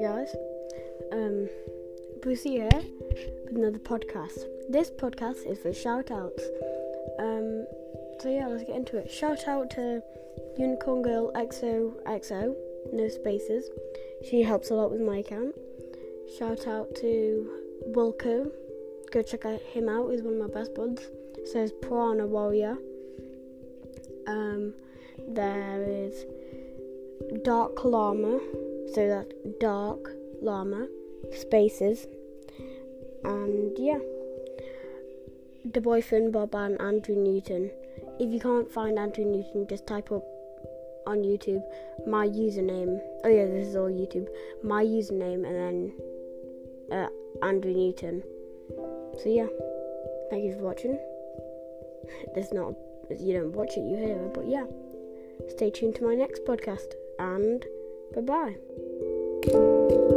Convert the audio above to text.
guys, um, Brucey here with another podcast. This podcast is for shout outs. Um, so yeah, let's get into it. Shout out to Unicorn Girl XOXO, no spaces. She helps a lot with my account. Shout out to Wilco. Go check him out. He's one of my best buds. Says Piranha Warrior. Um, there is Dark Llama. So that's Dark Llama spaces. And yeah. The boyfriend Bob and Andrew Newton. If you can't find Andrew Newton, just type up on YouTube my username. Oh yeah, this is all YouTube. My username and then uh, Andrew Newton. So yeah, thank you for watching. There's not you don't watch it, you hear it, but yeah. Stay tuned to my next podcast and bye bye.